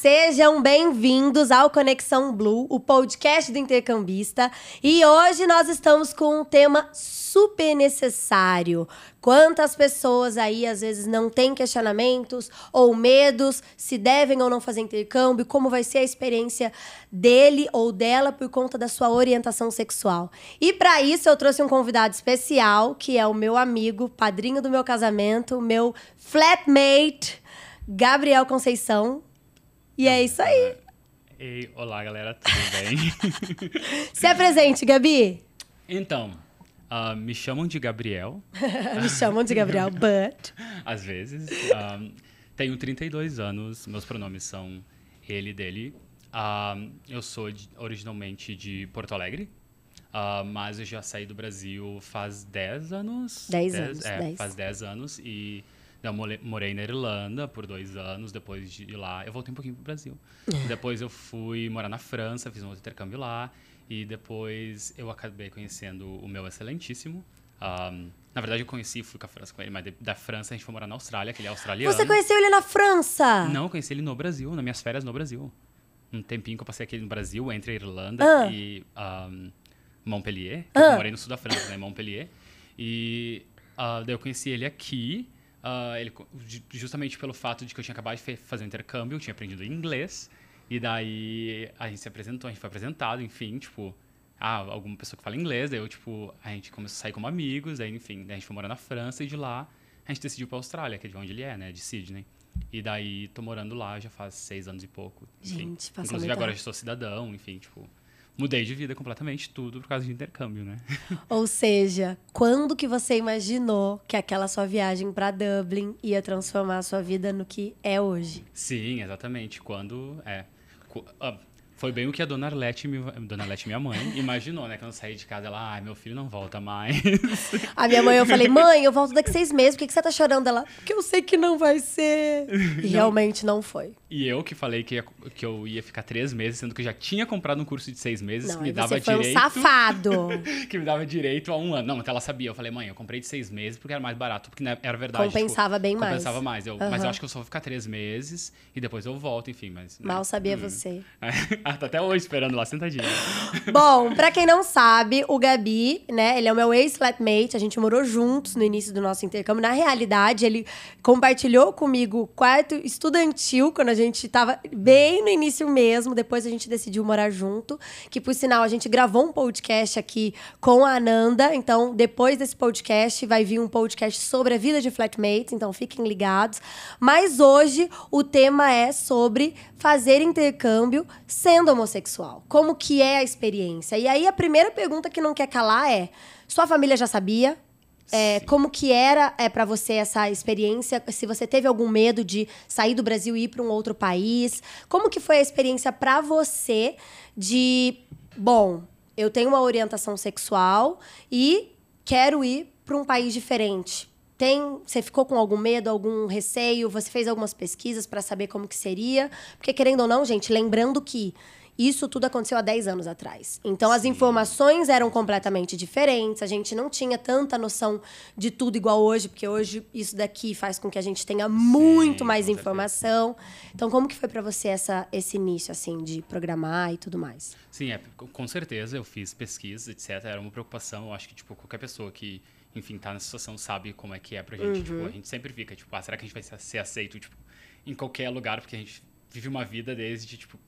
sejam bem-vindos ao Conexão Blue, o podcast do intercambista. E hoje nós estamos com um tema super necessário. Quantas pessoas aí às vezes não têm questionamentos ou medos se devem ou não fazer intercâmbio, como vai ser a experiência dele ou dela por conta da sua orientação sexual. E para isso eu trouxe um convidado especial, que é o meu amigo, padrinho do meu casamento, meu flatmate, Gabriel Conceição. E é isso aí. Ei, olá, galera, tudo bem? Se apresente, Gabi. Então, uh, me chamam de Gabriel. me chamam de Gabriel, but... Às vezes. Um, tenho 32 anos, meus pronomes são ele e dele. Uh, eu sou de, originalmente de Porto Alegre, uh, mas eu já saí do Brasil faz 10 anos. 10 anos, é, 10. Faz 10 anos e eu morei na Irlanda por dois anos, depois de lá eu voltei um pouquinho pro Brasil. depois eu fui morar na França, fiz um outro intercâmbio lá. E depois eu acabei conhecendo o meu excelentíssimo. Um, na verdade, eu conheci e fui com a França com ele, mas de, da França a gente foi morar na Austrália, que ele é australiano. Você conheceu ele na França? Não, eu conheci ele no Brasil, nas minhas férias no Brasil. Um tempinho que eu passei aqui no Brasil, entre a Irlanda Ah. e um, Montpellier. Ah. Eu morei no sul da França, né, Montpellier. E ah, daí eu conheci ele aqui, ah, ele, justamente pelo fato de que eu tinha acabado de fazer um intercâmbio, eu tinha aprendido inglês. E daí a gente se apresentou, a gente foi apresentado, enfim, tipo, ah, alguma pessoa que fala inglês, daí eu, tipo, a gente começou a sair como amigos, daí, enfim, daí a gente foi morar na França e de lá a gente decidiu pra Austrália, que é de onde ele é, né, de Sydney. E daí tô morando lá já faz seis anos e pouco. enfim. Gente, passa Inclusive agora já sou cidadão, enfim, tipo, mudei de vida completamente, tudo por causa de intercâmbio, né? Ou seja, quando que você imaginou que aquela sua viagem para Dublin ia transformar a sua vida no que é hoje? Sim, exatamente. Quando. É. ah, foi bem o que a dona Arlete, dona Arlete, minha mãe, imaginou, né? Quando eu saí de casa, ela, ai, meu filho não volta mais. A minha mãe, eu falei, mãe, eu volto daqui seis meses, por que, que você tá chorando? Ela, porque eu sei que não vai ser. E realmente não foi. E eu que falei que, ia- que eu ia ficar três meses, sendo que eu já tinha comprado um curso de seis meses, Não, me aí dava você foi um direito. safado. que me dava direito a um ano. Não, até ela sabia. Eu falei, mãe, eu comprei de seis meses porque era mais barato, porque né, era verdade. Compensava tipo, bem mais. Compensava mais. Eu, Mas Aham. eu acho que eu só vou ficar três meses e depois eu volto, enfim. Mas, né? Mal sabia você. ah, tá até hoje esperando lá sentadinha. Bom, pra quem não sabe, o Gabi, né, ele é o meu ex-flatmate, a gente morou juntos no início do nosso intercâmbio. Na realidade, ele compartilhou comigo o quarto estudantil, quando a gente tava bem no início mesmo, depois a gente decidiu morar junto, que por sinal a gente gravou um podcast aqui com a Ananda, então depois desse podcast vai vir um podcast sobre a vida de flatmates, então fiquem ligados. Mas hoje o tema é sobre fazer intercâmbio sendo homossexual. Como que é a experiência? E aí a primeira pergunta que não quer calar é: sua família já sabia? É, como que era é, para você essa experiência? Se você teve algum medo de sair do Brasil e ir para um outro país? Como que foi a experiência para você de, bom, eu tenho uma orientação sexual e quero ir para um país diferente? Tem, você ficou com algum medo, algum receio? Você fez algumas pesquisas para saber como que seria? Porque querendo ou não, gente, lembrando que isso tudo aconteceu há 10 anos atrás. Então as Sim. informações eram completamente diferentes, a gente não tinha tanta noção de tudo igual hoje, porque hoje isso daqui faz com que a gente tenha muito mais com certeza. informação. Então como que foi para você essa, esse início assim de programar e tudo mais? Sim, é, com- certeza eu fiz pesquisa, etc. Era uma preocupação. Eu acho que, tipo, qualquer pessoa que, enfim, tá nessa situação sabe como é que é pra gente. Tipo, a gente sempre fica, tipo, ah, será que a gente vai ser- ser aceito, tipo, em qualquer lugar? Porque a gente vive uma vida desde, tipo,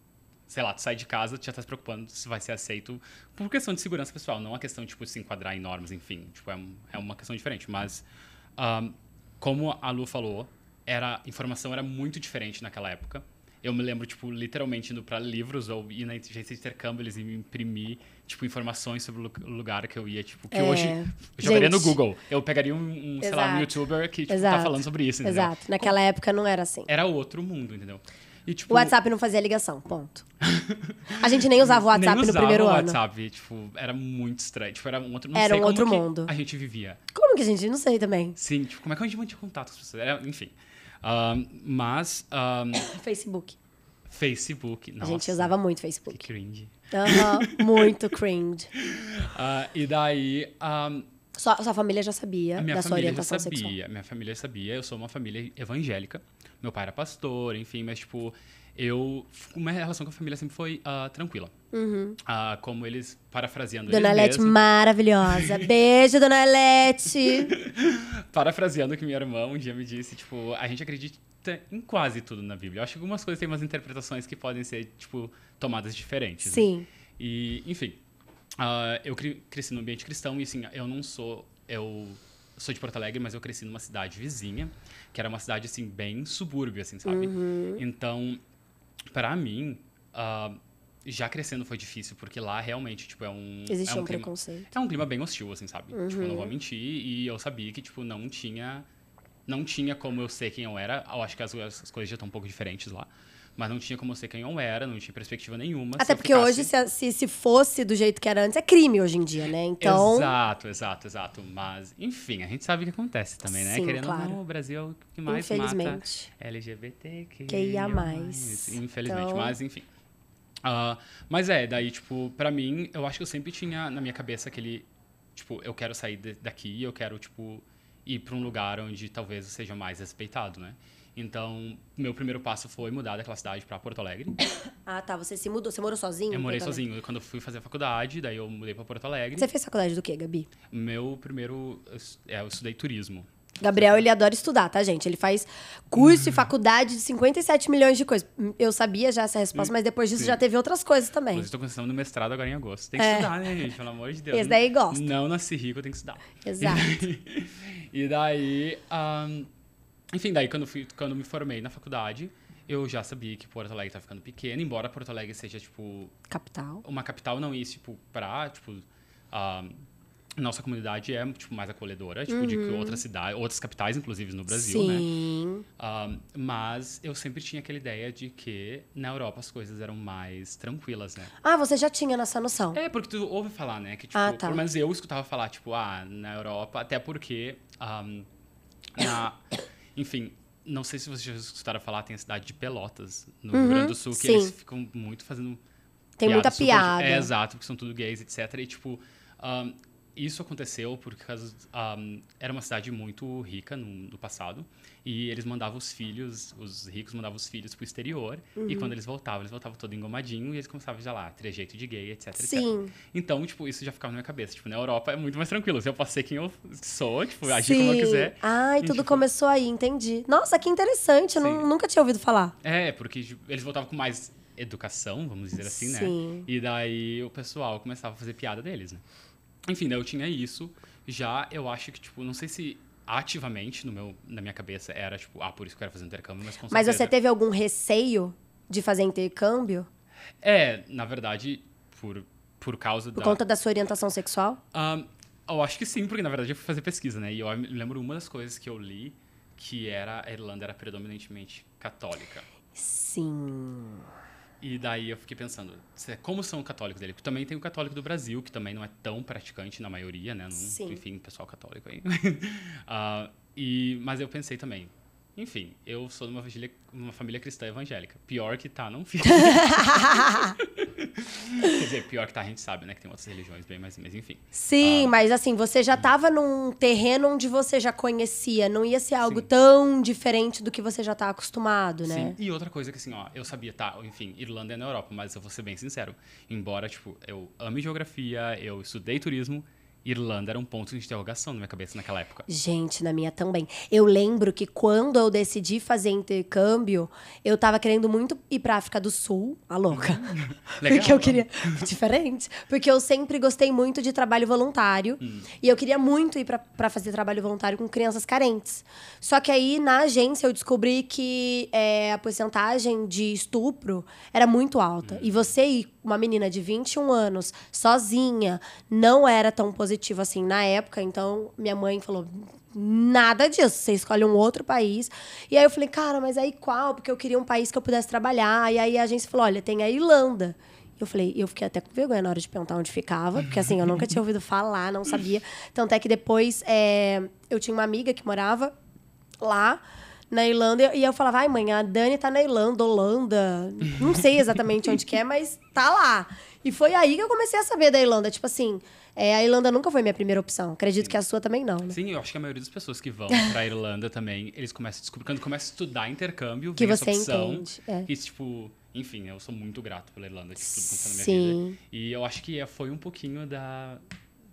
sei lá, tu sai de casa, tu já tá se preocupando se vai ser aceito por questão de segurança pessoal, não a questão, tipo, de se enquadrar em normas, enfim. Tipo, é, um- é uma questão diferente. Mas, ahn, como a Lu falou, era, informação era muito diferente naquela época. Eu me lembro, tipo, literalmente indo para livros ou ir na agência de intercâmbio, eles iam imprimir, tipo, informações sobre o lu- o lugar que eu ia, tipo, que É. hoje eu jogaria no Gente. Google. Eu pegaria um, um, sei lá, um youtuber que, tipo, Exato. tá falando sobre isso, entendeu? Exato. Naquela época não era assim. Era outro mundo, entendeu? E, tipo, O WhatsApp não fazia ligação, ponto. A gente nem usava o WhatsApp nem no usava primeiro o ano. WhatsApp, tipo, era muito estranho. Tipo, era um outro, não Era sei um outro que mundo. a gente vivia. Como que a gente? Não sei também. Sim, tipo, como é que a gente mantinha contato com as pessoas? Era, enfim. Mas, Facebook. Facebook, nossa. A gente usava muito Que Facebook. cringe. Aham, muito cringe. Ah, e daí, ahm, Sua, sua família já sabia A minha da sua família já orientação sabia, sexual? minha família sabia, eu sou uma família evangélica. Meu pai era pastor, enfim, mas tipo, eu. Uma relação com a família sempre foi ah, tranquila. Ah, como eles, parafraseando Dona eles Elete mesmos, maravilhosa. Beijo, Dona Elete. parafraseando o que minha irmã um dia me disse, tipo, a gente acredita em quase tudo na Bíblia. Eu acho que algumas coisas têm umas interpretações que podem ser, tipo, tomadas diferentes. né? Sim. E, enfim, ah, eu cre- cresci no ambiente cristão e, assim, eu não sou... Eu sou de Porto Alegre, mas eu cresci numa cidade vizinha, que era uma cidade, assim, bem subúrbio, assim, sabe? Uhum. Então, para mim, ah, já crescendo foi difícil, porque lá realmente, tipo, é um... Existe é um um clima- preconceito. é um clima bem hostil, assim, sabe? Tipo, eu não vou Uhum. mentir. E eu sabia que, tipo, não tinha... Não tinha como eu ser quem eu era. Eu acho que as, as coisas já estão um pouco diferentes lá. Mas não tinha como ser quem eu era. Não tinha perspectiva nenhuma. Até porque ficasse- hoje, se, se, se fosse do jeito que era antes, é crime hoje em dia, né? Então. Exato, exato, exato. Mas, enfim, a gente sabe o que acontece também, né? Sim, Querendo claro. ou não, o Brasil é o que mais mata Infelizmente. LGBT que Que ia mais. Infelizmente, Então- mas enfim. Ah, mas é, daí, tipo, pra mim, eu acho que eu sempre tinha na minha cabeça aquele, tipo, eu quero sair de- daqui, eu quero, tipo, ir pra um lugar onde talvez eu seja mais respeitado, né? Então, meu primeiro passo foi mudar daquela cidade pra Porto Alegre. Ah, tá. Você se mudou. Você morou sozinho? Eu morei sozinho. Quando eu fui fazer a faculdade, daí eu mudei pra Porto Alegre. Você fez faculdade do quê, Gabi? Meu primeiro, eu é, eu estudei turismo. Gabriel, ele adora estudar, tá, gente? Ele faz curso e faculdade de 57 milhões de coisas. Eu sabia já essa resposta, mas depois disso Sim. já teve outras coisas também. Inclusive, estou começando no mestrado agora em agosto. Tem que É. estudar, né, gente? Pelo amor de Deus. Esse daí gosta. Não nasci rico, tem que estudar. Exato. E daí, ahn, enfim, daí quando, fui, quando me formei na faculdade, eu já sabia que Porto Alegre tá ficando pequeno, embora Porto Alegre seja, tipo, Capital. uma capital não isso, tipo, pra, tipo, ahn, nossa comunidade é, tipo, mais acolhedora, tipo, de que outras cidades, outras capitais, inclusive, no Brasil, né? Sim. Ahn, mas eu sempre tinha aquela ideia de que na Europa as coisas eram mais tranquilas, né? Ah, você já tinha nessa noção. É, porque tu ouve falar, né? Que, tipo, Ah, tá. pelo menos eu escutava falar, tipo, ah, na Europa, até porque, ahm, na, enfim, não sei se vocês já escutaram falar, tem a cidade de Pelotas, no Rio Grande do Sul, que Uhum, sim. eles ficam muito fazendo Tem muita super- piada. É, exato, porque são tudo gays, etc. E, tipo, ahm, isso aconteceu porque ahm, era uma cidade muito rica no, no passado e eles mandavam os filhos, os ricos mandavam os filhos pro exterior Uhum. e quando eles voltavam, eles voltavam todo engomadinho e eles começavam já lá, trejeito de gay, etc, etc. Sim. Então, tipo, isso já ficava na minha cabeça. Tipo, na Europa é muito mais tranquilo. Se eu posso ser quem eu sou, tipo, agir como eu quiser. Ai, E, tudo tipo, começou aí, entendi. Nossa, que interessante. Eu nu- Sim. nunca tinha ouvido falar. É, porque tipo, eles voltavam com mais educação, vamos dizer assim, Sim. né? E daí o pessoal começava a fazer piada deles, né? Enfim, daí eu tinha isso. Já eu acho que, tipo, não sei se ativamente no meu, na minha cabeça era, tipo, ah, por isso que eu quero fazer intercâmbio, mas com Mas certeza. você teve algum receio de fazer intercâmbio? É, na verdade, por, por causa Por da. conta da sua orientação sexual? Ahn, eu acho que sim, porque na verdade eu fui fazer pesquisa, né? E eu lembro uma das coisas que eu li que era a Irlanda era predominantemente católica. Sim. E daí eu fiquei pensando, como são católicos dele? Porque também tem o católico do Brasil, que também não é tão praticante na maioria, né? Não- Sim. Enfim, pessoal católico aí. Ah, e, mas eu pensei também, enfim, eu sou de uma família, uma família cristã evangélica. Pior que tá, não fica. Quer dizer, pior que tá, a gente sabe, né? Que tem outras religiões bem mais, mas enfim. Sim, Ah. mas assim, você já tava num terreno onde você já conhecia. Não ia ser algo Sim. tão diferente do que você já tá acostumado, né? Sim. E outra coisa que assim, ó, eu sabia, tá, enfim, Irlanda é na Europa, mas eu vou ser bem sincero. Embora, tipo, eu ame geografia, eu estudei turismo, Irlanda era um ponto de interrogação na minha cabeça naquela época. Gente, na minha também. Eu lembro que quando eu decidi fazer intercâmbio, eu tava querendo muito ir pra África do Sul, a louca. Legal, porque eu né? queria. Diferente. Porque eu sempre gostei muito de trabalho voluntário. Hum. E eu queria muito ir pra, pra fazer trabalho voluntário com crianças carentes. Só que aí, na agência, eu descobri que é, a porcentagem de estupro era muito alta. Hum. E você ir, uma menina de 21 anos, sozinha, não era tão positivo assim na época. Então, minha mãe falou. Nada disso, você escolhe um outro país. E aí eu falei, cara, mas aí qual? Porque eu queria um país que eu pudesse trabalhar. E aí a agência falou: olha, tem a Irlanda. Eu falei, eu fiquei até com vergonha na hora de perguntar onde ficava, porque assim, eu nunca tinha ouvido falar, não sabia. Tanto é que depois é, eu tinha uma amiga que morava lá na Irlanda. E eu falava, ai, mãe, a Dani tá na Irlanda, Holanda. Não sei exatamente onde que é, mas tá lá. E foi aí que eu comecei a saber da Irlanda. Tipo assim, é, a Irlanda nunca foi minha primeira opção. Acredito que a sua também não, né? Sim, eu acho que a maioria das pessoas que vão pra Irlanda também, eles começam a descobrir, quando começam a estudar intercâmbio, Que vem você essa opção. entende, é. E, tipo, enfim, eu sou muito grato pela Irlanda, tipo, tudo aconteceu na minha Sim. vida. E eu acho que é- foi um pouquinho da,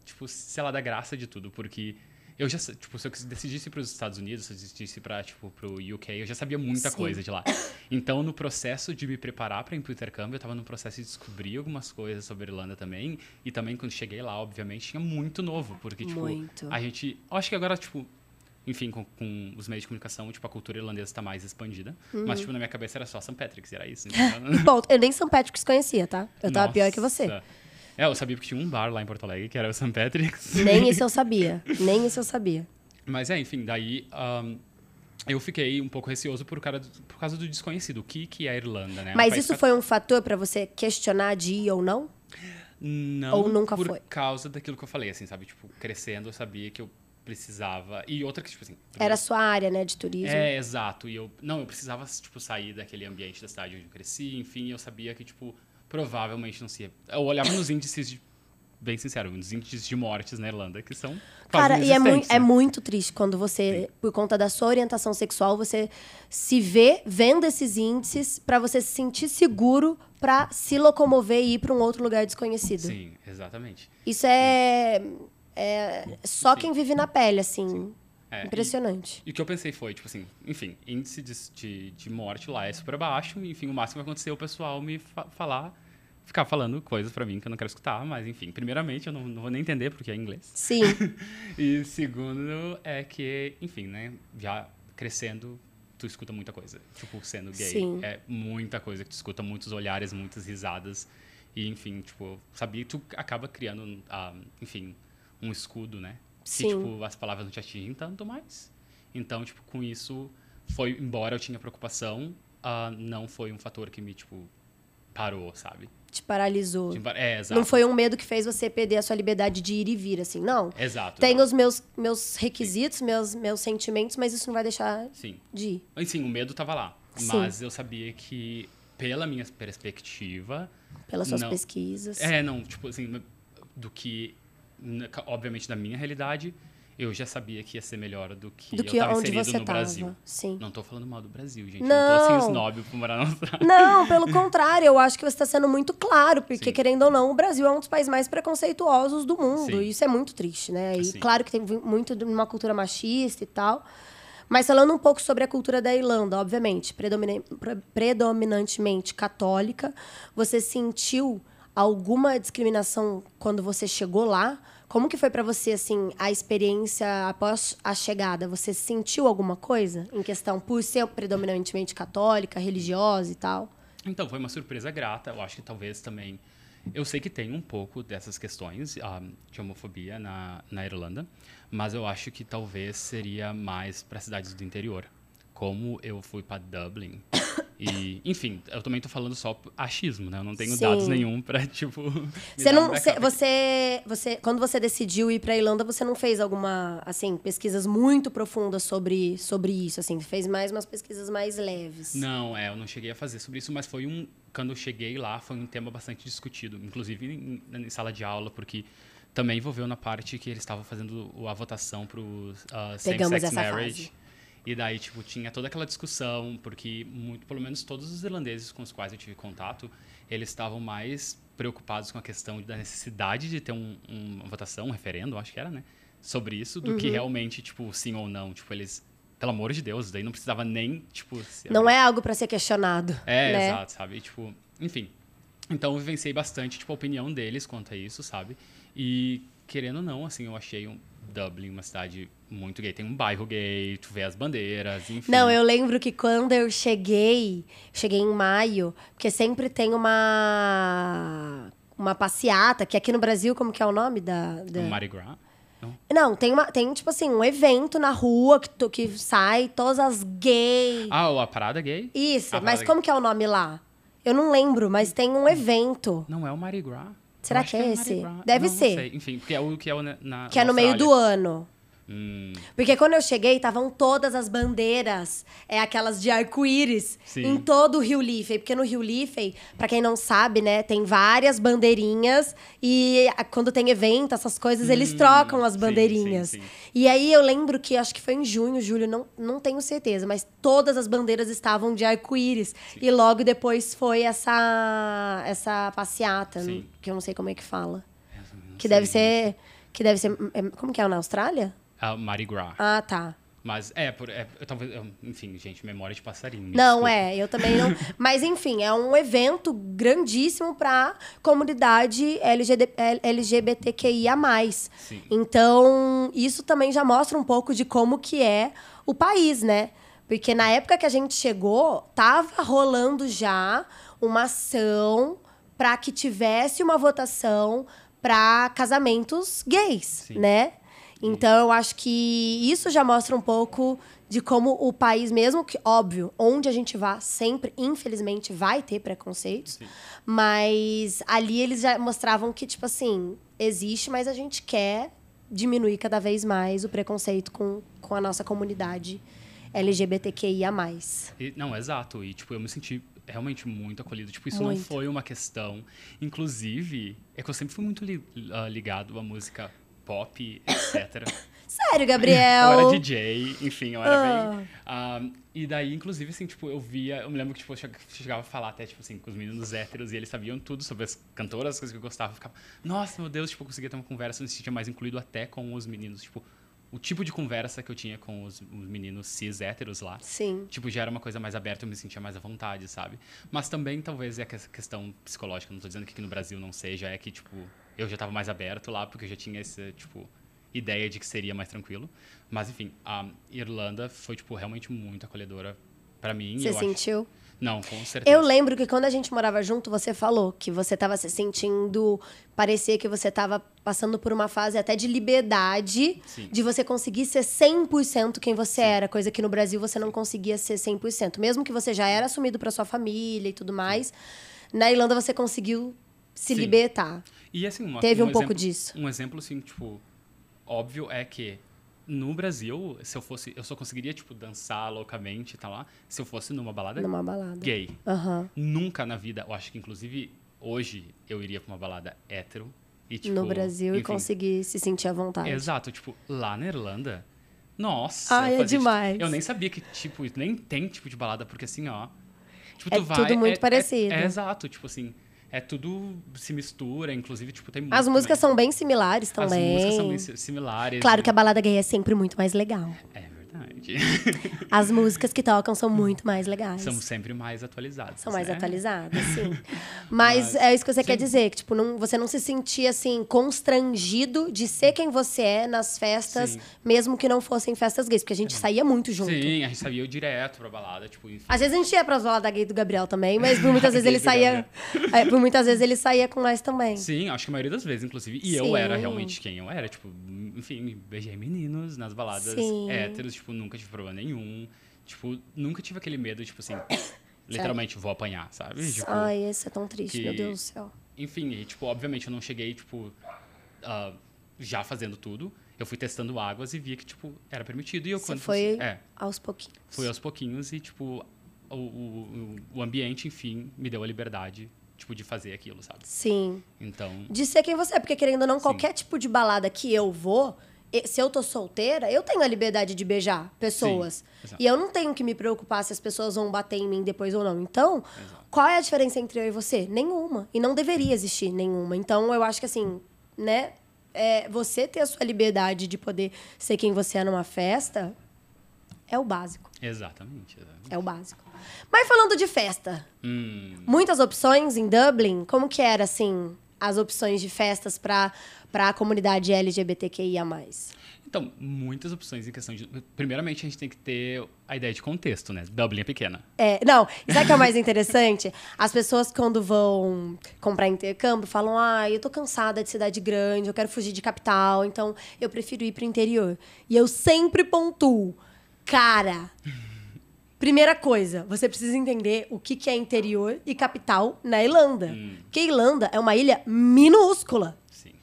tipo, sei lá, da graça de tudo, porque eu já, tipo, se eu decidisse ir pros Estados Unidos, se eu decidisse pra, tipo, pro UK, eu já sabia muita Sim. coisa de lá. Então, no processo de me preparar para intercâmbio, eu tava no processo de descobrir algumas coisas sobre a Irlanda também. E também, quando cheguei lá, obviamente, tinha muito novo, porque, tipo, Muito. a gente... Eu acho que agora, tipo, enfim, com, com os meios de comunicação, tipo, a cultura irlandesa está mais expandida. Uhum. Mas, tipo, na minha cabeça era só St. Patrick's, era isso. Então, Bom, eu nem São Patrick's conhecia, tá? Eu tava pior que você. É, eu sabia que tinha um bar lá em Porto Alegre, que era o St. Patrick's. Nem isso eu sabia. Nem isso eu sabia. Mas é, enfim, daí ahn, eu fiquei um pouco receoso por, cara por causa do desconhecido. O que, que é a Irlanda, né? Um Mas país isso foi um fator pra você questionar de ir ou não? Não ou nunca por foi? causa daquilo que eu falei, assim, sabe? Tipo, crescendo, eu sabia que eu precisava... E outra que, tipo assim... Era a sua área, né, de turismo. É, exato. E eu... Não, eu precisava, tipo, sair daquele ambiente da cidade onde eu cresci. Enfim, eu sabia que, tipo, provavelmente não se ia... Eu olhava nos índices de... Bem sincero, nos índices de mortes na Irlanda, que são quase Cara, e é, inexistentes, é né? muito triste quando você, por conta da sua orientação sexual, você se vê vendo esses índices pra você se sentir seguro pra se locomover e ir pra um outro lugar desconhecido. Sim, exatamente. Isso é, é só quem vive na pele, assim. É, e- Impressionante. E o que eu pensei foi, tipo assim, enfim, índice de, de, de morte lá é super baixo, e, enfim, o máximo que vai acontecer é o pessoal me fa- falar, ficar falando coisas pra mim que eu não quero escutar, mas enfim, primeiramente eu não, não vou nem entender porque é inglês. Sim. E segundo é que, enfim, né, já crescendo, tu escuta muita coisa. Tipo, sendo gay, Sim. é muita coisa que tu escuta, muitos olhares, muitas risadas, e enfim, tipo, sabia tu acaba criando, ah, enfim, um escudo, né? Sim. Que, tipo, as palavras não te atingem tanto mais. Então, tipo, com isso, foi, embora eu tinha preocupação, ah, não foi um fator que me, tipo, parou, sabe? Te paralisou. Tipo, É, exato. Não foi um medo que fez você perder a sua liberdade de ir e vir, assim. Não. Exato. Tenho não. os meus, meus requisitos, meus, meus sentimentos, mas isso não vai deixar Sim. de ir. Assim, o medo tava lá. Sim. Mas eu sabia que, pela minha perspectiva. Pelas suas não- pesquisas. É, não, tipo assim, do que. Obviamente, da minha realidade, eu já sabia que ia ser melhor do que, do eu que tava onde inserido você no tava. Brasil. Sim. Não tô falando mal do Brasil, gente. Não. Não, tô assim snob por morar na Austrália. Não, pelo contrário, eu acho que você está sendo muito claro, porque, Sim. querendo ou não, o Brasil é um dos países mais preconceituosos do mundo. Sim. E isso é muito triste, né? E Sim. claro que tem muito de uma cultura machista e tal. Mas falando um pouco sobre a cultura da Irlanda, obviamente, predomina- pre- predominantemente católica, você sentiu alguma discriminação quando você chegou lá? Como que foi pra você assim a experiência após a chegada? Você sentiu alguma coisa em questão por ser predominantemente católica, religiosa e tal? Então, foi uma surpresa grata. Eu acho que talvez também. Eu sei que tem um pouco dessas questões ah, de homofobia na, na Irlanda, mas eu acho que talvez seria mais para cidades do interior. Como eu fui para Dublin. E, enfim, eu também tô falando só achismo, né? Eu não tenho Sim. dados nenhum para tipo. Você não, backup. você, você, quando você decidiu ir para Irlanda, você não fez alguma, assim, pesquisas muito profundas sobre, sobre isso, assim, fez mais umas pesquisas mais leves. Não, é, eu não cheguei a fazer sobre isso, mas foi um. Quando eu cheguei lá, foi um tema bastante discutido, inclusive em, em sala de aula, porque também envolveu na parte que eles estavam fazendo a votação para o Pegamos same-sex marriage. fase. E daí, tipo, tinha toda aquela discussão, porque muito, pelo menos todos os irlandeses com os quais eu tive contato, eles estavam mais preocupados com a questão da necessidade de ter um, um- uma votação, um referendo, acho que era, né? Sobre isso, do Uhum. que realmente, tipo, sim ou não. Tipo, eles, pelo amor de Deus, daí não precisava nem, tipo... se Não é algo para ser questionado. é, né? exato, sabe? Tipo, enfim. Então eu vivenciei bastante, tipo, a opinião deles quanto a isso, sabe? E, querendo ou não, assim, eu achei um Dublin uma cidade muito gay. Tem um bairro gay, tu vê as bandeiras, enfim. Não, eu lembro que quando eu cheguei, cheguei em maio, porque sempre tem uma uma passeata, que aqui no Brasil, como que é o nome da... da... Mardi Gras. Não? Não, tem, uma, tem, tipo assim, um evento na rua que, tu- que sai todas as gays. Ah, a parada gay? Isso, a mas como que é o nome lá? Eu não lembro, mas tem um evento. Não é o Mardi Gras. Será Eu acho que é esse? Deve Não, não ser. sei. Enfim, porque é o que é o na, Que é no meio do ano. Hum, Porque quando eu cheguei, estavam todas as bandeiras, é aquelas de arco-íris, Sim. em todo o Rio Liffey. Porque no Rio Liffey, pra quem não sabe, né, tem várias bandeirinhas e quando tem evento, essas coisas, eles Hum, trocam as sim, bandeirinhas. sim, sim. E aí eu lembro que, acho que foi em junho, julho, não, não tenho certeza, mas todas as bandeiras estavam de arco-íris. E logo depois foi essa, essa passeata, Sim. que eu não sei como é que fala. Que sei. deve ser... Que deve ser... é- Como que é, na Austrália? Ah, Mardi Gras. Ah, tá. Mas é, por, é eu, talvez, enfim, gente, memória de passarinho. Não, desculpa. é, eu também não. Mas, enfim, é um evento grandíssimo para comunidade LGD, LGBTQIA. Sim. Então, isso também já mostra um pouco de como que é o país, né? Porque na época que a gente chegou, tava rolando já uma ação para que tivesse uma votação para casamentos gays, Sim. né? Então, eu acho que isso já mostra um pouco de como o país, mesmo que, óbvio, onde a gente vá, sempre, infelizmente, vai ter preconceitos. Sim. Mas ali eles já mostravam que, tipo assim, existe, mas a gente quer diminuir cada vez mais o preconceito com, com a nossa comunidade LGBTQIA. E- não, exato. E, tipo, eu me senti realmente muito acolhido. Tipo, isso não Muito. foi uma questão. Inclusive, é que eu sempre fui muito li- ah, ligado à música pop, etc. Sério, eu Gabriel? era DJ, enfim, eu era Ah. bem. ah, e daí, inclusive, assim, tipo, eu via. Eu me lembro que, tipo, eu che- chegava a falar até, tipo assim, com os meninos héteros e eles sabiam tudo sobre as cantoras, as coisas que eu gostava. Eu ficava, nossa, meu Deus, tipo, eu conseguia ter uma conversa, eu me sentia mais incluído até com os meninos. Tipo, o tipo de conversa que eu tinha com os, os meninos cis héteros lá. Sim. Tipo, já era uma coisa mais aberta, eu me sentia mais à vontade, sabe? Mas também, talvez, é que essa questão psicológica, não tô dizendo que aqui no Brasil não seja, é que, tipo, eu já tava mais aberto lá, porque eu já tinha essa, tipo, ideia de que seria mais tranquilo. Mas, enfim, a Irlanda foi, tipo, realmente muito acolhedora pra mim. Você eu acho- sentiu? Não, com certeza. Eu lembro que quando a gente morava junto, você falou que você estava se sentindo. Parecia que você estava passando por uma fase até de liberdade, Sim. de você conseguir ser 100% quem você era, coisa que no Brasil você não conseguia ser 100%. Mesmo que você já era assumido para sua família e tudo mais, na Irlanda você conseguiu se Sim. libertar. E assim, uma, Teve um exemplo, pouco disso. Um exemplo, assim, tipo, óbvio é que no Brasil, se eu fosse. Eu só conseguiria, tipo, dançar loucamente e tal lá, se eu fosse numa balada Numa balada. gay. Aham. Nunca na vida, eu acho que inclusive hoje eu iria pra uma balada hétero. E, tipo, no Brasil e enfim, conseguir se sentir à vontade. Exato, tipo, lá na Irlanda. Nossa, Ai, é fazia, demais. tipo, eu nem sabia que, tipo, nem tem tipo de balada, porque assim, ó. Tipo, É tu vai, tudo muito é- parecido. É, é exato, tipo assim. É tudo se mistura, inclusive, tipo, tem. As músicas também. são bem similares também. As músicas são bem si- similares. Claro e- que a balada gay é sempre muito mais legal. É verdade. As músicas que tocam são muito mais legais. São sempre mais atualizadas. São mais né? atualizadas, sim. Mas, Mas, é isso que você quer sim. dizer, que tipo, não, você não se sentia assim constrangido de ser quem você é nas festas, Sim. mesmo que não fossem festas gays, porque a gente saía muito junto. Sim, a gente sabia direto pra balada, tipo, enfim. Às vezes a gente ia pra balada gay do Gabriel também, mas por muitas vezes ele saía, é, por muitas vezes ele saía com nós também. Sim, acho que a maioria das vezes, inclusive. E eu Sim. era realmente quem eu era. Tipo, enfim, beijei meninos nas baladas Sim. héteros, tipo, nunca tive problema nenhum. Tipo, nunca tive aquele medo, tipo assim, literalmente vou apanhar, sabe? Tipo, Ai, isso é tão triste, que- meu Deus do céu. enfim, e, tipo, obviamente eu não cheguei, tipo, ah, já fazendo tudo. Eu fui testando águas e via que, tipo, era permitido. E eu Você quando foi fosse- É, aos pouquinhos. fui aos pouquinhos e, tipo, o, o, o ambiente, enfim, me deu a liberdade, tipo, de fazer aquilo, sabe? Sim. Então, De ser quem você é, porque querendo ou não, Sim. qualquer tipo de balada que eu vou, se eu tô solteira, eu tenho a liberdade de beijar pessoas. Sim, e eu não tenho que me preocupar se as pessoas vão bater em mim depois ou não. Então, Exato. qual é a diferença entre eu e você? Nenhuma. E não deveria existir nenhuma. Então, eu acho que assim, né? é, você ter a sua liberdade de poder ser quem você é numa festa é o básico. exatamente. exatamente. É o básico. Mas falando de festa, Hum, muitas opções em Dublin. Como que era, assim, as opções de festas para a comunidade LGBTQIA+. Então, muitas opções em questão de. Primeiramente, a gente tem que ter a ideia de contexto, né? Dublin é pequena. É, não, e sabe o que é o mais interessante? As pessoas, quando vão comprar intercâmbio, falam: ah, eu tô cansada de cidade grande, eu quero fugir de capital, então eu prefiro ir pro interior. E eu sempre pontuo, cara. Primeira coisa, você precisa entender o que, que é interior e capital na Irlanda. Hum. Porque a Irlanda é uma ilha minúscula. Sim.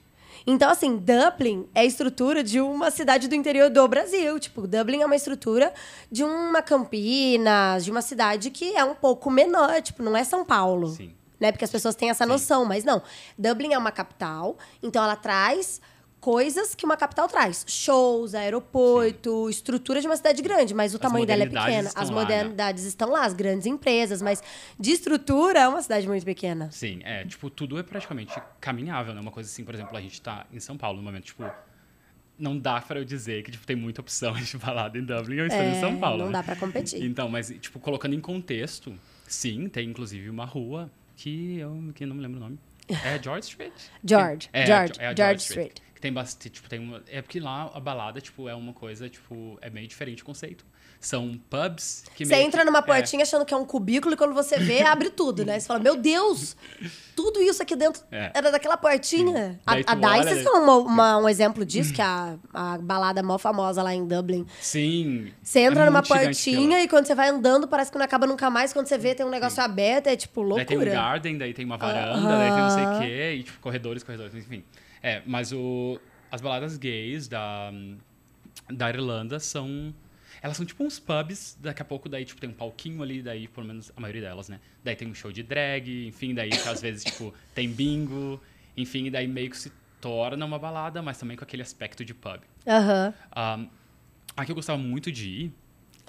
Então, assim, Dublin é a estrutura de uma cidade do interior do Brasil. Tipo, Dublin é uma estrutura de uma Campinas, de uma cidade que é um pouco menor. Tipo, não é São Paulo. Sim. Né? Porque as pessoas têm essa noção, mas não. Dublin é uma capital, então ela traz coisas que uma capital traz. Shows, aeroporto, estrutura de uma cidade grande, mas o As tamanho dela é modernidades pequeno. estão As lá, né? modernidades estão lá, as grandes empresas, mas de estrutura é uma cidade muito pequena. Sim, é, tipo, tudo é praticamente caminhável, né? Uma coisa assim, por exemplo, a gente tá em São Paulo no momento, tipo, não dá pra eu dizer que, tipo, tem muita opção de balada em Dublin ou estou em São Paulo. É, não né? dá pra competir. Então, mas, tipo, colocando em contexto, sim, tem inclusive uma rua que eu que não me lembro o nome. É George Street? George, É, George, é a George Street. Que tem bastante, tipo, tem uma, é porque lá a balada, tipo, é uma coisa, tipo, é meio diferente o conceito. São pubs que Você entra que- numa é, portinha achando que é um cubículo e quando você vê, abre tudo, né? Você fala, meu Deus, tudo isso aqui dentro É. era daquela portinha. A, Daí a Dice olha, é uma- uma- um exemplo disso, que é a, a balada mó famosa lá em Dublin. Sim. Você entra é numa portinha e quando você vai andando, parece que não acaba nunca mais. Quando você vê, tem um negócio aberto, é tipo Daí tem um loucura. garden, daí tem uma varanda, daí tem não sei o quê, e tipo, corredores, corredores, enfim. É, mas o, as baladas gays da, da Irlanda são. Elas são tipo uns pubs, daqui a pouco daí, tipo, tem um palquinho ali, daí, pelo menos a maioria delas, né? Daí tem um show de drag, enfim, daí às vezes, tipo, tem bingo, enfim, daí meio que se torna uma balada, mas também com aquele aspecto de pub. Aham. Um, a que eu gostava muito de ir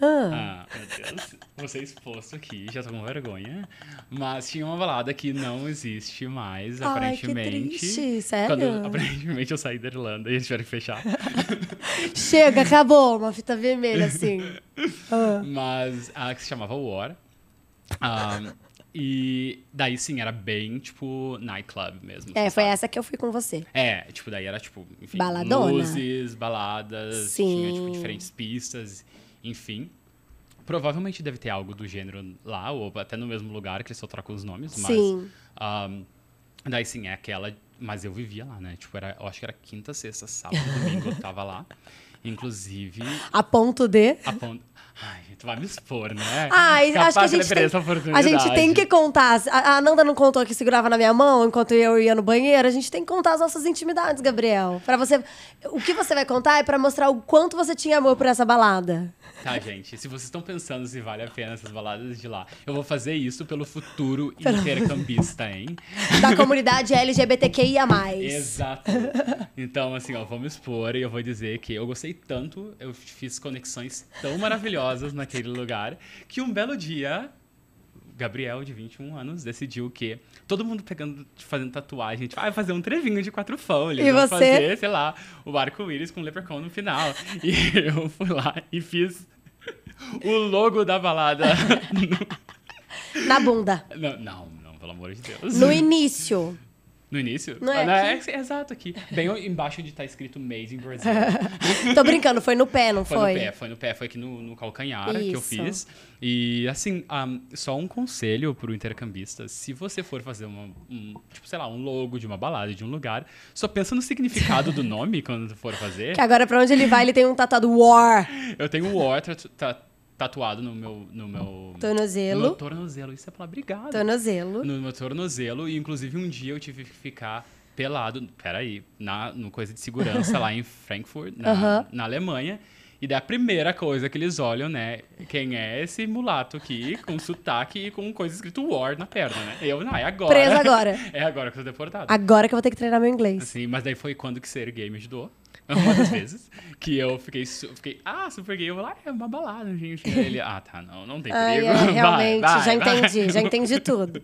Ah. ah, meu Deus. Vou ser exposto aqui, já tô com vergonha. Mas tinha uma balada que não existe mais, Ai, que aparentemente. triste, sério? Quando aparentemente eu saí da Irlanda e eles tiveram que fechar. Chega, acabou. Uma fita vermelha, assim. Ah. Mas a que se chamava War. Ah, e daí sim, era bem tipo nightclub mesmo. É, assim, foi sabe? essa que eu fui com você. É, tipo, daí era tipo, enfim, Baladona. luzes, baladas, tinha tipo Sim. diferentes pistas, enfim. Provavelmente deve ter algo do gênero lá, ou até no mesmo lugar, que eles só trocam os nomes, mas. Sim. ahm, daí sim, é aquela. Mas eu vivia lá, né? Tipo, era, eu acho que era quinta, sexta, sábado, domingo, eu tava lá. Inclusive, A ponto de. a ponto. Ai, tu vai me expor, né? Ai, Capaz acho que a gente, tem, a gente tem que contar. A Ananda não contou que segurava na minha mão enquanto eu ia no banheiro. A gente tem que contar as nossas intimidades, Gabriel. Para você, o que você vai contar é pra mostrar o quanto você tinha amor por essa balada. Tá, gente, se vocês estão pensando se vale a pena essas baladas de lá, eu vou fazer isso pelo futuro intercambista, hein? Da comunidade LGBTQIA+. Exato. Então, assim, ó, vamos expor e eu vou dizer que eu gostei tanto, eu fiz conexões tão maravilhosas naquele lugar, que um belo dia, Gabriel, de 21 anos, decidiu que todo mundo pegando, fazendo tatuagem, a gente vai fazer um trevinho de quatro folhas. E vamos você? fazer, sei lá, o arco-íris com o leprechaun no final. E eu fui lá e fiz o logo da balada. Na bunda. não, não, não, pelo amor de Deus. No início. No início? Não é Ah, aqui? é, exato, aqui. Bem embaixo onde tá escrito Made in Brazil. Tô brincando, foi no pé, não Foi, foi? no pé, foi no pé, foi aqui no, no calcanhar que eu Isso. fiz. E assim, um, só um conselho pro intercambista: se você for fazer uma, um, tipo, sei lá, um logo de uma balada de um lugar, só pensa no significado do nome quando for fazer. Que agora pra onde ele vai, ele tem um tatuado War. Eu tenho um War tatu- ta- tatuado no meu. No meu Tornozelo. No meu tornozelo. Isso é falar obrigado. Tornozelo. no meu tornozelo e inclusive um dia eu tive que ficar pelado, peraí, na no coisa de segurança lá em Frankfurt, na, Aham. na Alemanha. E daí a primeira coisa que eles olham, né, quem é esse mulato aqui com sotaque e com coisa escrito war na perna, né? Eu, não, é agora. Preso agora. É agora que eu tô deportado. Agora que eu vou ter que treinar meu inglês. Assim, mas daí foi quando que ser gay me ajudou. Uma das vezes. Que eu fiquei, fiquei, ah, super gay. Eu falei, ah, é uma balada, gente. Aí ele, ah, tá, não, não tem Ai, perigo. é, Vai, realmente, vai, já vai. entendi, já entendi tudo.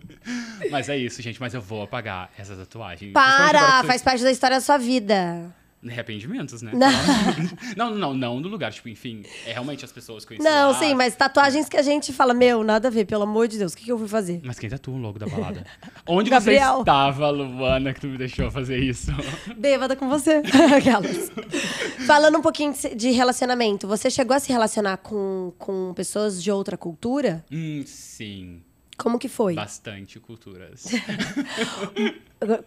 Mas é isso, gente. Mas eu vou apagar essa tatuagem. Principalmente agora Para! Faz parte da história da sua vida. Arrependimentos, né? Não. não, não, não do lugar. Tipo, enfim, é realmente as pessoas conhecem Não, lá. sim, mas tatuagens que a gente fala, meu, nada a ver, pelo amor de Deus, o que, que eu fui fazer? Mas quem tatua o logo da balada? Onde Gabriel. você estava, Luana, que tu me deixou fazer isso? Bêbada com você. Aquelas. Falando um pouquinho de- de relacionamento, você chegou a se relacionar com, com pessoas de outra cultura? hum, sim. Como que foi? Bastante culturas.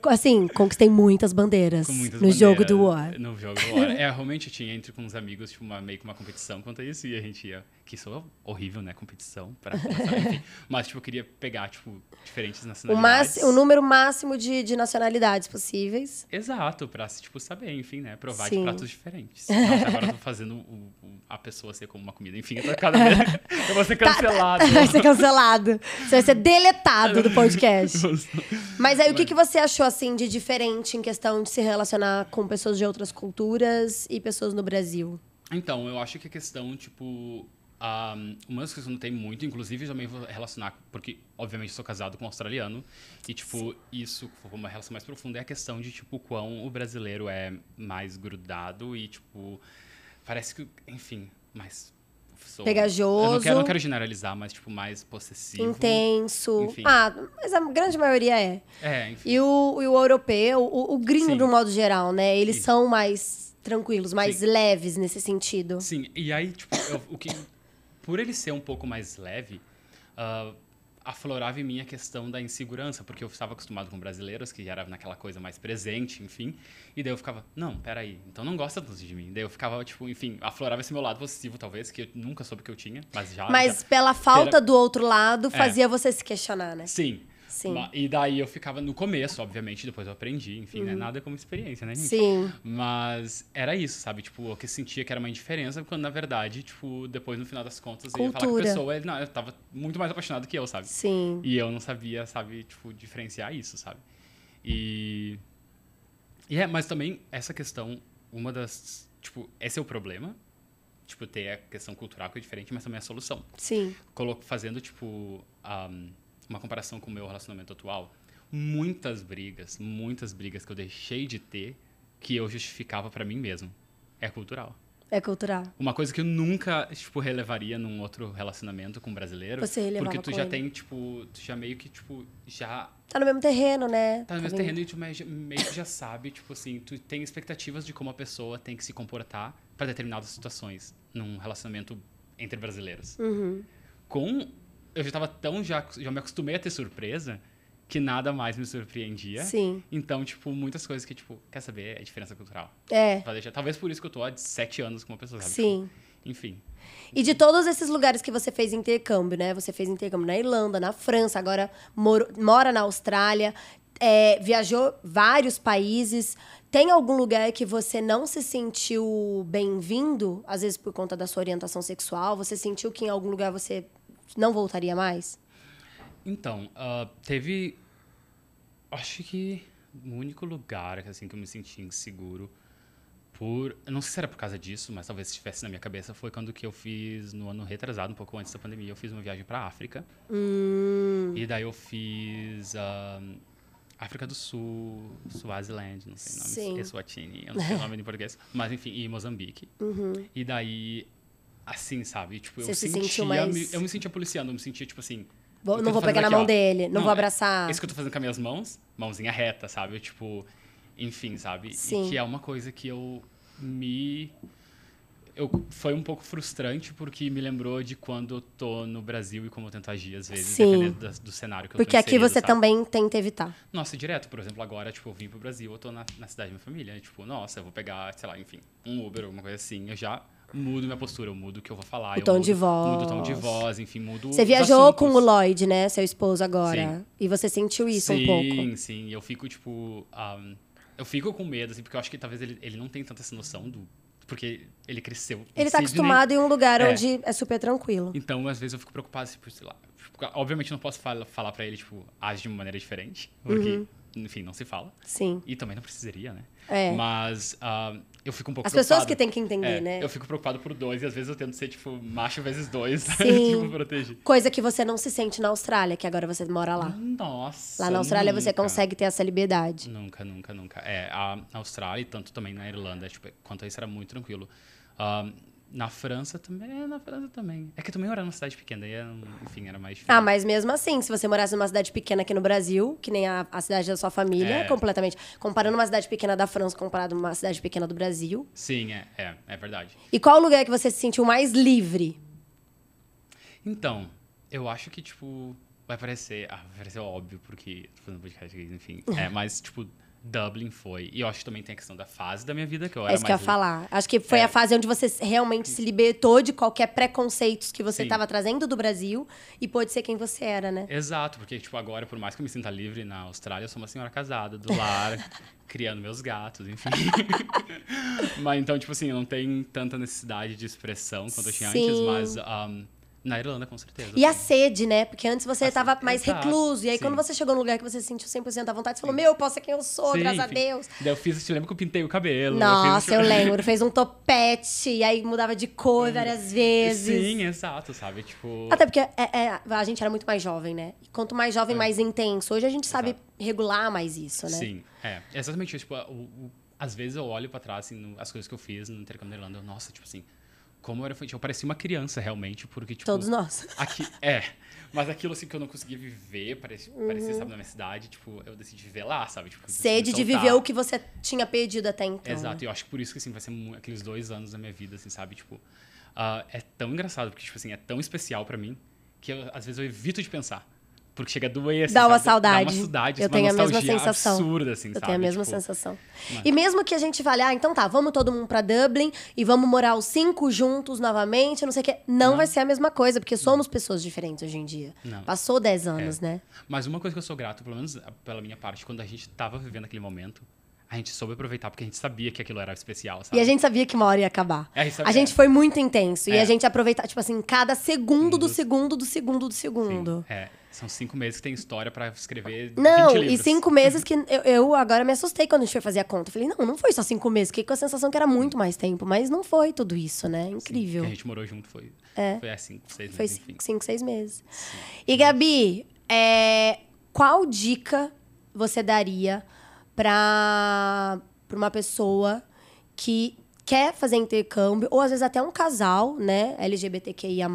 Assim, conquistei muitas bandeiras muitas no jogo bandeiras do War. No jogo do War. É, realmente eu tinha entre com uns amigos, tipo, uma, meio que uma competição quanto a isso, e a gente ia. Que isso é horrível, né? Competição, pra começar, enfim. Mas, tipo, eu queria pegar, tipo, diferentes O, nacionalidades. máximo, o número máximo de, de nacionalidades possíveis. Exato, pra, tipo, saber, enfim, né? Provar Sim. de pratos diferentes. Nossa, agora eu tô fazendo o- o- a pessoa ser como uma comida. Enfim, eu tô cada vez. Eu vou ser Tá, tá, cancelado. vai ser cancelado. Você vai ser deletado do podcast. Mas aí, o que, que você achou, assim, de diferente em questão de se relacionar com pessoas de outras culturas e pessoas no Brasil? Então, eu acho que a questão, tipo. uma das coisas que eu notei muito, inclusive também vou relacionar, porque obviamente sou casado com um australiano, e tipo, isso, uma relação mais profunda, é a questão de, tipo, quão o brasileiro é mais grudado e, tipo, parece que, enfim, mais. Sou- Pegajoso. Eu não quero, não quero generalizar, mas, tipo, mais possessivo. Intenso. Enfim. Ah, mas a grande maioria é. É, enfim. E o, e o europeu, o, o gringo, Sim. de um modo geral, né? Eles são mais tranquilos, mais Sim. leves nesse sentido. Sim, e aí, tipo, eu- o que. Por ele ser um pouco mais leve, ah, aflorava em mim a questão da insegurança, porque eu estava acostumado com brasileiros, que já era naquela coisa mais presente, enfim. E daí eu ficava, não, peraí, então não gosta tanto de mim. Daí eu ficava, tipo, enfim, aflorava esse meu lado possessivo, talvez, que eu nunca soube que eu tinha, mas já. Mas já- pela falta Pera- do outro lado, É. fazia você se questionar, né? Sim. Sim. E daí eu ficava no começo, obviamente, depois eu aprendi, enfim, né? Nada como experiência, né, gente? Sim. Mas era isso, sabe? Tipo, eu que sentia que era uma indiferença, quando na verdade, tipo, depois no final das contas, eu ia falar com a Cultura. pessoa, ele, não, eu tava muito mais apaixonado que eu, sabe? Sim. E eu não sabia, sabe, tipo, diferenciar isso, sabe? E. E é, mas também essa questão, uma das. Tipo, esse é o problema. Tipo, ter a questão cultural que é diferente, mas também a solução Sim. colo- fazendo, tipo, um, uma comparação com o meu relacionamento atual, muitas brigas, muitas brigas que eu deixei de ter, que eu justificava pra mim mesmo. É cultural. É cultural. Uma coisa que eu nunca, tipo, relevaria num outro relacionamento com um brasileiro. Você relevava Porque tu já ele. tem, tipo, tu já meio que, tipo, já Tá no mesmo terreno, né? tá no mesmo terreno e tu meio, meio que já sabe, tipo assim, tu tem expectativas de como a pessoa tem que se comportar pra determinadas situações num relacionamento entre brasileiros. Uhum. Com eu já tava tão já já me acostumei a ter surpresa que nada mais me surpreendia. Sim. Então, tipo, muitas coisas que tipo, quer saber, é diferença cultural. É. Talvez por isso que eu tô há sete anos com uma pessoa, sabe? Sim. Tipo, enfim. E de todos esses lugares que você fez intercâmbio, né? Você fez intercâmbio na Irlanda, na França, agora moro- mora na Austrália, é, viajou vários países. Tem algum lugar que você não se sentiu bem-vindo? Às vezes por conta da sua orientação sexual? Você sentiu que em algum lugar você não voltaria mais? Então, ah, teve. Acho que o único lugar assim, que eu me senti inseguro por. Não sei se era por causa disso, mas talvez estivesse na minha cabeça, foi quando que eu fiz, no ano retrasado, um pouco antes da pandemia, eu fiz uma viagem pra África. Hum, E daí eu fiz. ah, África do Sul, Swaziland, não sei o nome. Eswatini, eu não sei o nome em português, mas enfim, e Moçambique. E daí, assim, sabe, tipo, eu. Você se sentia, mais- me- eu me sentia policiando, eu me sentia, tipo assim, vou- não eu vou pegar na fazendo mão aqui, ó. dele, não, vou é- abraçar. Isso que eu tô fazendo com as minhas mãos, mãozinha reta, sabe? Eu, tipo, enfim, sabe? Sim. E que é uma coisa que eu me. Eu, foi um pouco frustrante porque me lembrou de quando eu tô no Brasil e como eu tento agir, às vezes, Sim. dependendo da- do cenário que eu tô Porque aqui você sabe? também tenta evitar. Nossa, direto, por exemplo, agora, tipo, eu vim pro Brasil, eu tô na, na cidade da minha família. Tipo, nossa, eu vou pegar, sei lá, enfim, um Uber, alguma coisa assim. Eu já mudo minha postura, eu mudo o que eu vou falar. O tom mudo, de voz. Mudo o tom de voz, enfim, mudo Você viajou com o. Lloyd, né? Seu esposo agora. Sim. E você sentiu isso sim, um pouco. Sim, Eu fico, tipo. um, eu fico com medo, assim, porque eu acho que talvez ele, ele não tenha tanta essa noção do. Porque ele cresceu. Ele tá acostumado em um lugar É. onde é super tranquilo. Então, às vezes, eu fico preocupado, tipo, sei lá. obviamente, eu não posso fala, falar pra ele, tipo, age de uma maneira diferente. Porque, enfim, não se fala. Sim. E também não precisaria, né? É. Mas ah, eu fico um pouco As preocupado. pessoas que têm que entender, É, né? Eu fico preocupado por dois e às vezes eu tento ser, tipo, macho vezes dois. Sim. tipo, proteger. Coisa que você não se sente na Austrália, que agora você mora lá. Nossa. Lá na Austrália você nunca. consegue ter essa liberdade. Nunca, nunca, nunca. É, a Austrália e tanto também na Irlanda, tipo, quanto a isso era muito tranquilo. Ah, na França também, é, na França também. É que eu também era numa cidade pequena, e era, enfim, era mais difícil. Ah, mas mesmo assim, se você morasse numa cidade pequena aqui no Brasil, que nem a, a cidade da sua família, É. completamente. Comparando uma cidade pequena da França comparado com uma cidade pequena do Brasil. Sim, é, é, é verdade. E qual lugar que você se sentiu mais livre? Então, eu acho que, tipo, vai parecer. Ah, vai parecer óbvio, porque tô fazendo podcast aqui, enfim. É, mas, tipo, Dublin foi. E eu acho que também tem a questão da fase da minha vida, que eu É era isso que eu ia falar. Acho que foi É. a fase onde você realmente se libertou de qualquer preconceitos que você estava trazendo do Brasil e pôde ser quem você era, né? Exato, porque, tipo, agora, por mais que eu me sinta livre na Austrália, eu sou uma senhora casada, do lar, criando meus gatos, enfim. mas então, tipo assim, eu não tenho tanta necessidade de expressão quanto eu tinha Sim. antes, mas ahm, na Irlanda, com certeza. E a assim. sede, né? Porque antes você A estava sede, mais recluso. E aí, sim. quando você chegou num lugar que você se sentiu 100% à vontade, você falou: Meu, eu posso ser quem eu sou, Sim, graças a enfim. Deus. Daí eu fiz, eu lembro que eu pintei o cabelo. Nossa, fiz, eu lembro. Fez um topete, e aí mudava de cor várias vezes. Sim, exato, sabe? Tipo. Até porque é- é- a gente era muito mais jovem, né? E quanto mais jovem, mais intenso. Hoje a gente sabe É. Exato. regular mais isso, né? Sim, é. Exatamente. Tipo, o, o- às vezes eu olho pra trás, assim, no- as coisas que eu fiz no intercâmbio da Irlanda, eu, nossa, tipo assim, como eu era infantil. Eu parecia uma criança, realmente, porque, tipo. Todos nós. Aqui, é. Mas aquilo assim que eu não conseguia viver, parecia, parecia Uhum. sabe, na minha cidade, tipo, eu decidi viver lá, sabe? Tipo, Sede de viver o que você tinha perdido até então. Exato, e eu acho que por isso que assim, vai ser aqueles dois anos da minha vida, assim, sabe? Tipo, ah, é tão engraçado, porque, tipo assim, é tão especial pra mim que eu, às vezes eu evito de pensar. Porque chega a doer, assim, Dá uma sabe? saudade. Dá uma saudade, Eu uma tenho a mesma sensação. absurda, assim, Eu sabe? tenho a mesma Tipo, sensação. mas- E mesmo que a gente fale, ah, então tá, vamos todo mundo pra Dublin e vamos morar os cinco juntos novamente, não sei o quê. Não, Não. vai ser a mesma coisa, porque somos pessoas diferentes hoje em dia. Não. Passou 10 anos, né? Mas uma coisa que eu sou grato, pelo menos pela minha parte, quando a gente tava vivendo aquele momento, a gente soube aproveitar, porque a gente sabia que aquilo era especial, sabe? E a gente sabia que uma hora ia acabar. É, é- a gente foi muito intenso. E É. a gente aproveitar, tipo assim, cada segundo do Sim. segundo do segundo do Sim, segundo. é, são cinco meses que tem história pra escrever Não, 20 e cinco meses que eu, eu agora me assustei quando a gente foi fazer a conta. Eu falei, não, não foi só cinco meses. Fiquei com a sensação que era muito mais tempo. Mas não foi tudo isso, né? Incrível. Que a gente morou junto, foi, É. foi assim, seis Foi meses, enfim. cinco, cinco, seis meses. E, Gabi, é, qual dica você daria pra uma pessoa que quer fazer intercâmbio, ou às vezes até um casal, né, LGBTQIA+,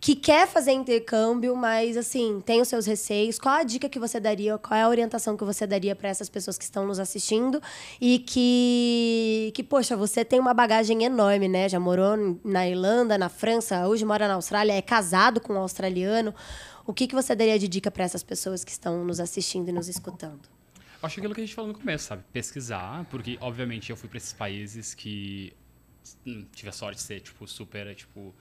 que quer fazer intercâmbio, mas, assim, tem os seus receios. Qual a dica que você daria, qual é a orientação que você daria para essas pessoas que estão nos assistindo e que, que, poxa, você tem uma bagagem enorme, né? Já morou na Irlanda, na França, hoje mora na Austrália, é casado com um australiano. O que, que você daria de dica para essas pessoas que estão nos assistindo e nos escutando? Acho aquilo que a gente falou no começo, sabe? Pesquisar, porque, obviamente, eu fui pra esses países que hum, tive a sorte de ser, tipo, super, tipo,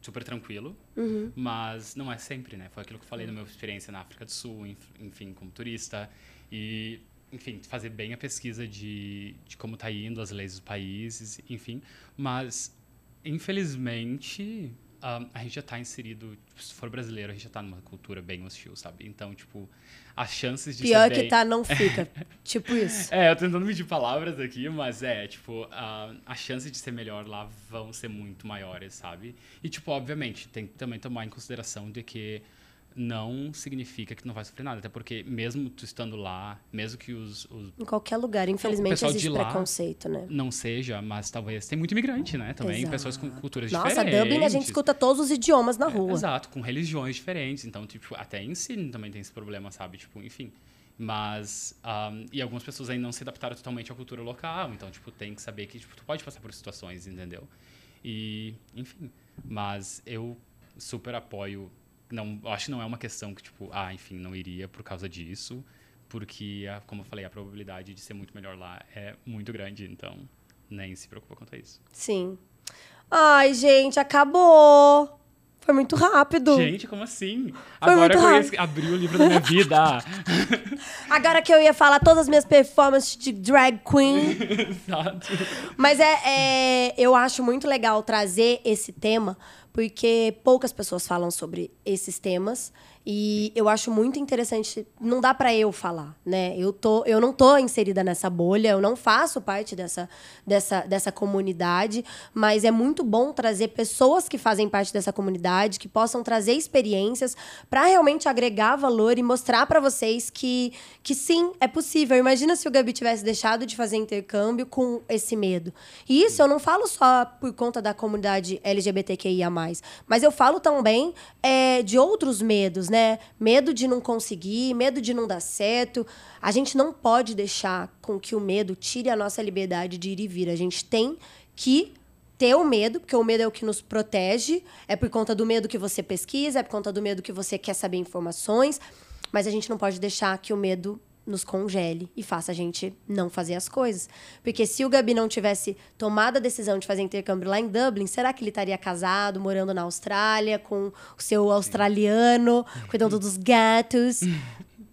super tranquilo. Uhum. Mas não é sempre, né? Foi aquilo que eu falei na minha experiência na África do Sul, enf- enfim, como turista. E, enfim, fazer bem a pesquisa de, de como tá indo as leis dos países, enfim. Mas, infelizmente, ah, a gente já tá inserido, tipo, se for brasileiro, a gente já tá numa cultura bem hostil, sabe? Então, tipo, as chances de Pior que bem... tá, não fica. tipo isso. É, eu tô tentando medir palavras aqui, mas é, tipo, a, as chances de ser melhor lá vão ser muito maiores, sabe? E, tipo, obviamente, tem que também tomar em consideração de que não significa que tu não vai sofrer nada. Até porque, mesmo tu estando lá, mesmo que os, os Em qualquer lugar, infelizmente, pessoal existe lá- preconceito, né? não seja, mas talvez tem muito imigrante, né? Também Exato. pessoas com culturas Nossa, diferentes. Dublin a gente escuta todos os idiomas na rua. Exato, com religiões diferentes. Então, tipo, até ensino também tem esse problema, sabe? Tipo, enfim. Mas, ahm, e algumas pessoas ainda não se adaptaram totalmente à cultura local. Então, tipo, tem que saber que tipo, tu pode passar por situações, entendeu? E, enfim. Mas eu super apoio. Não, acho que não é uma questão que, tipo, ah, enfim, não iria por causa disso. Porque, como eu falei, a probabilidade de ser muito melhor lá é muito grande. Então, nem se preocupa quanto a isso. Sim. Ai, gente, acabou. Foi muito rápido. Gente, como assim? Foi Agora que eu ia abrir o livro da minha vida. Agora que eu ia falar todas as minhas performances de drag queen. Exato. Mas é, é- eu acho muito legal trazer esse tema, porque poucas pessoas falam sobre esses temas. E eu acho muito interessante. Não dá pra eu falar, né? Eu, tô, eu não tô inserida nessa bolha, eu não faço parte dessa, dessa, dessa comunidade, mas é muito bom trazer pessoas que fazem parte dessa comunidade, que possam trazer experiências pra realmente agregar valor e mostrar pra vocês que, que sim, é possível. Imagina se o Gabi tivesse deixado de fazer intercâmbio com esse medo. E isso eu não falo só por conta da comunidade LGBTQIA+, mas eu falo também é, de outros medos, né? Medo de não conseguir, medo de não dar certo. A gente não pode deixar com que o medo tire a nossa liberdade de ir e vir. A gente tem que ter o medo, porque o medo é o que nos protege, é por conta do medo que você pesquisa, é por conta do medo que você quer saber informações, mas a gente não pode deixar que o medo nos congele e faça a gente não fazer as coisas. Porque se o Gabi não tivesse tomado a decisão de fazer intercâmbio lá em Dublin, será que ele estaria casado, morando na Austrália, com o seu australiano, cuidando dos gatos?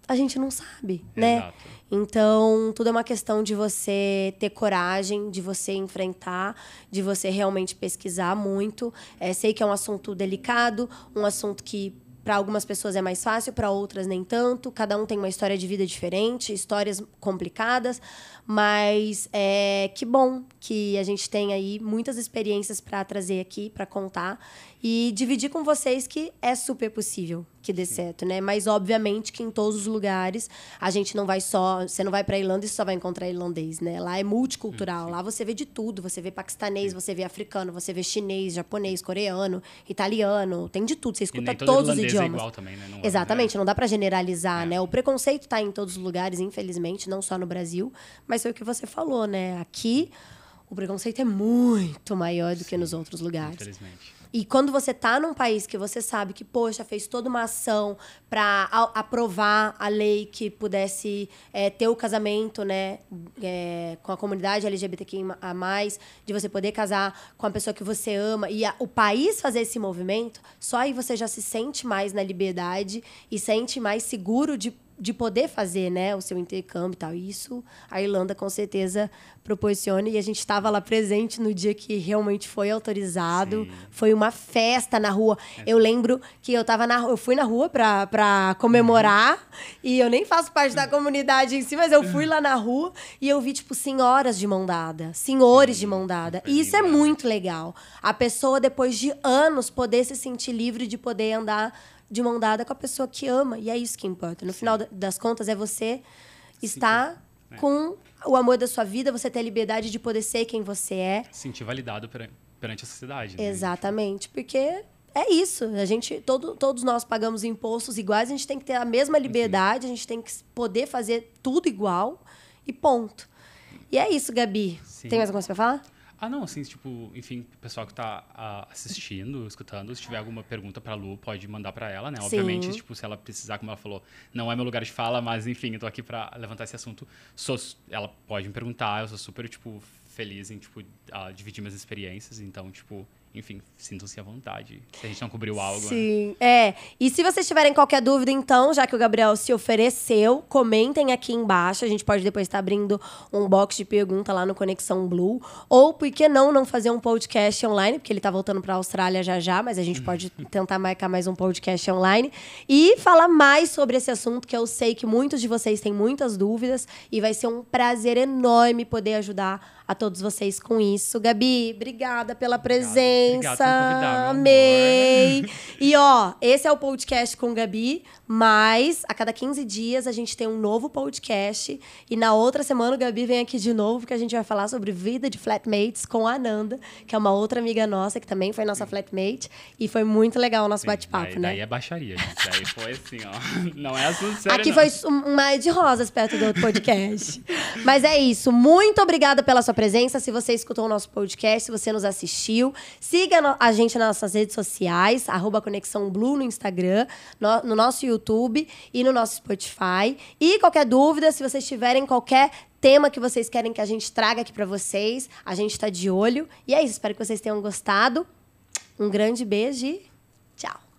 A gente não sabe, né? Exato. Então, tudo é uma questão de você ter coragem, de você enfrentar, de você realmente pesquisar muito. É, sei que é um assunto delicado, um assunto que para algumas pessoas é mais fácil, para outras nem tanto. Cada um tem uma história de vida diferente, histórias complicadas, mas é que bom que a gente tem aí muitas experiências para trazer aqui, para contar e dividir com vocês que é super possível que dê certo, né? Mas obviamente que em todos os lugares a gente não vai só, você não vai para Irlanda e só vai encontrar irlandês, né? Lá é multicultural, lá você vê de tudo, você vê paquistanês, você vê africano, você vê chinês, japonês, coreano, italiano, tem de tudo, você E escuta todos os é idiomas. igual também, né? Não é- Exatamente, é. não dá pra generalizar, É. né? O preconceito tá em todos os lugares, infelizmente, não só no Brasil, mas foi o que você falou, né? Aqui o preconceito é muito maior do que nos outros lugares. Infelizmente. E quando você tá num país que você sabe que, poxa, fez toda uma ação para aprovar a lei que pudesse é, ter o casamento, né, é, com a comunidade LGBTQIA+, de você poder casar com a pessoa que você ama e a- o país fazer esse movimento, só aí você já se sente mais na liberdade e sente mais seguro de de poder fazer, né, o seu intercâmbio e tal. E Isso a Irlanda com certeza proporciona e a gente estava lá presente no dia que realmente foi autorizado. Sim. Foi uma festa na rua. Eu lembro que eu tava na eu fui na rua pra, pra comemorar e eu nem faço parte da comunidade em si, mas eu fui lá na rua e eu vi tipo senhoras de mão dada, senhores de mão dada. E isso é né? muito legal. A pessoa depois de anos poder se sentir livre de poder andar de mão dada com a pessoa que ama. E é isso que importa. No final da- das contas, é você estar é. com o amor da sua vida, você ter a liberdade de poder ser quem você é. Sentir validado peran- perante a sociedade. né? Exatamente. Porque é isso. A gente, todo, todos nós pagamos impostos iguais, a gente tem que ter a mesma liberdade, a gente tem que poder fazer tudo igual e ponto. E é isso, Gabi. Sim. Tem mais alguma coisa pra falar? Ah, não, assim, tipo, enfim, o pessoal que tá ah, assistindo, escutando, se tiver alguma pergunta pra Lu, pode mandar pra ela, né? Sim. Obviamente, tipo, se ela precisar, como ela falou, não é meu lugar de fala, mas enfim, eu tô aqui pra levantar esse assunto. Sou, ela pode me perguntar, eu sou super, tipo, feliz em, tipo, ah, dividir minhas experiências, então, tipo, enfim, sintam-se à vontade. Se a gente não cobriu algo, né? Sim, é. E se vocês tiverem qualquer dúvida, então, já que o Gabriel se ofereceu, comentem aqui embaixo. A gente pode depois estar abrindo um box de pergunta lá no Conexão Blue. Ou, por que não, não fazer um podcast online? Porque ele tá voltando pra Austrália já já, mas a gente pode tentar marcar mais um podcast online. E falar mais sobre esse assunto, que eu sei que muitos de vocês têm muitas dúvidas. E vai ser um prazer enorme poder ajudar a todos vocês com isso. Gabi, obrigada pela presença. Obrigado por meu amor. Amei. E ó, esse é o podcast com Gabi, mas a cada 15 dias a gente tem um novo podcast. E na outra semana o Gabi vem aqui de novo, porque a gente vai falar sobre vida de flatmates com a Ananda, que é uma outra amiga nossa, que também foi nossa flatmate. E foi muito legal o nosso Sim, bate-papo, né? Daí é baixaria, gente. Daí foi assim, ó. Não é assunto sério, Aqui não. foi um mar de rosas perto do outro podcast. Mas é isso. Muito obrigada pela sua presença. Se você escutou o nosso podcast, se você nos assistiu, siga a gente nas nossas redes sociais, arroba Conexão Blue no Instagram, no, no nosso YouTube e no nosso Spotify. E qualquer dúvida, se vocês tiverem qualquer tema que vocês querem que a gente traga aqui pra vocês, a gente tá de olho. E é isso. Espero que vocês tenham gostado. Um grande beijo e tchau.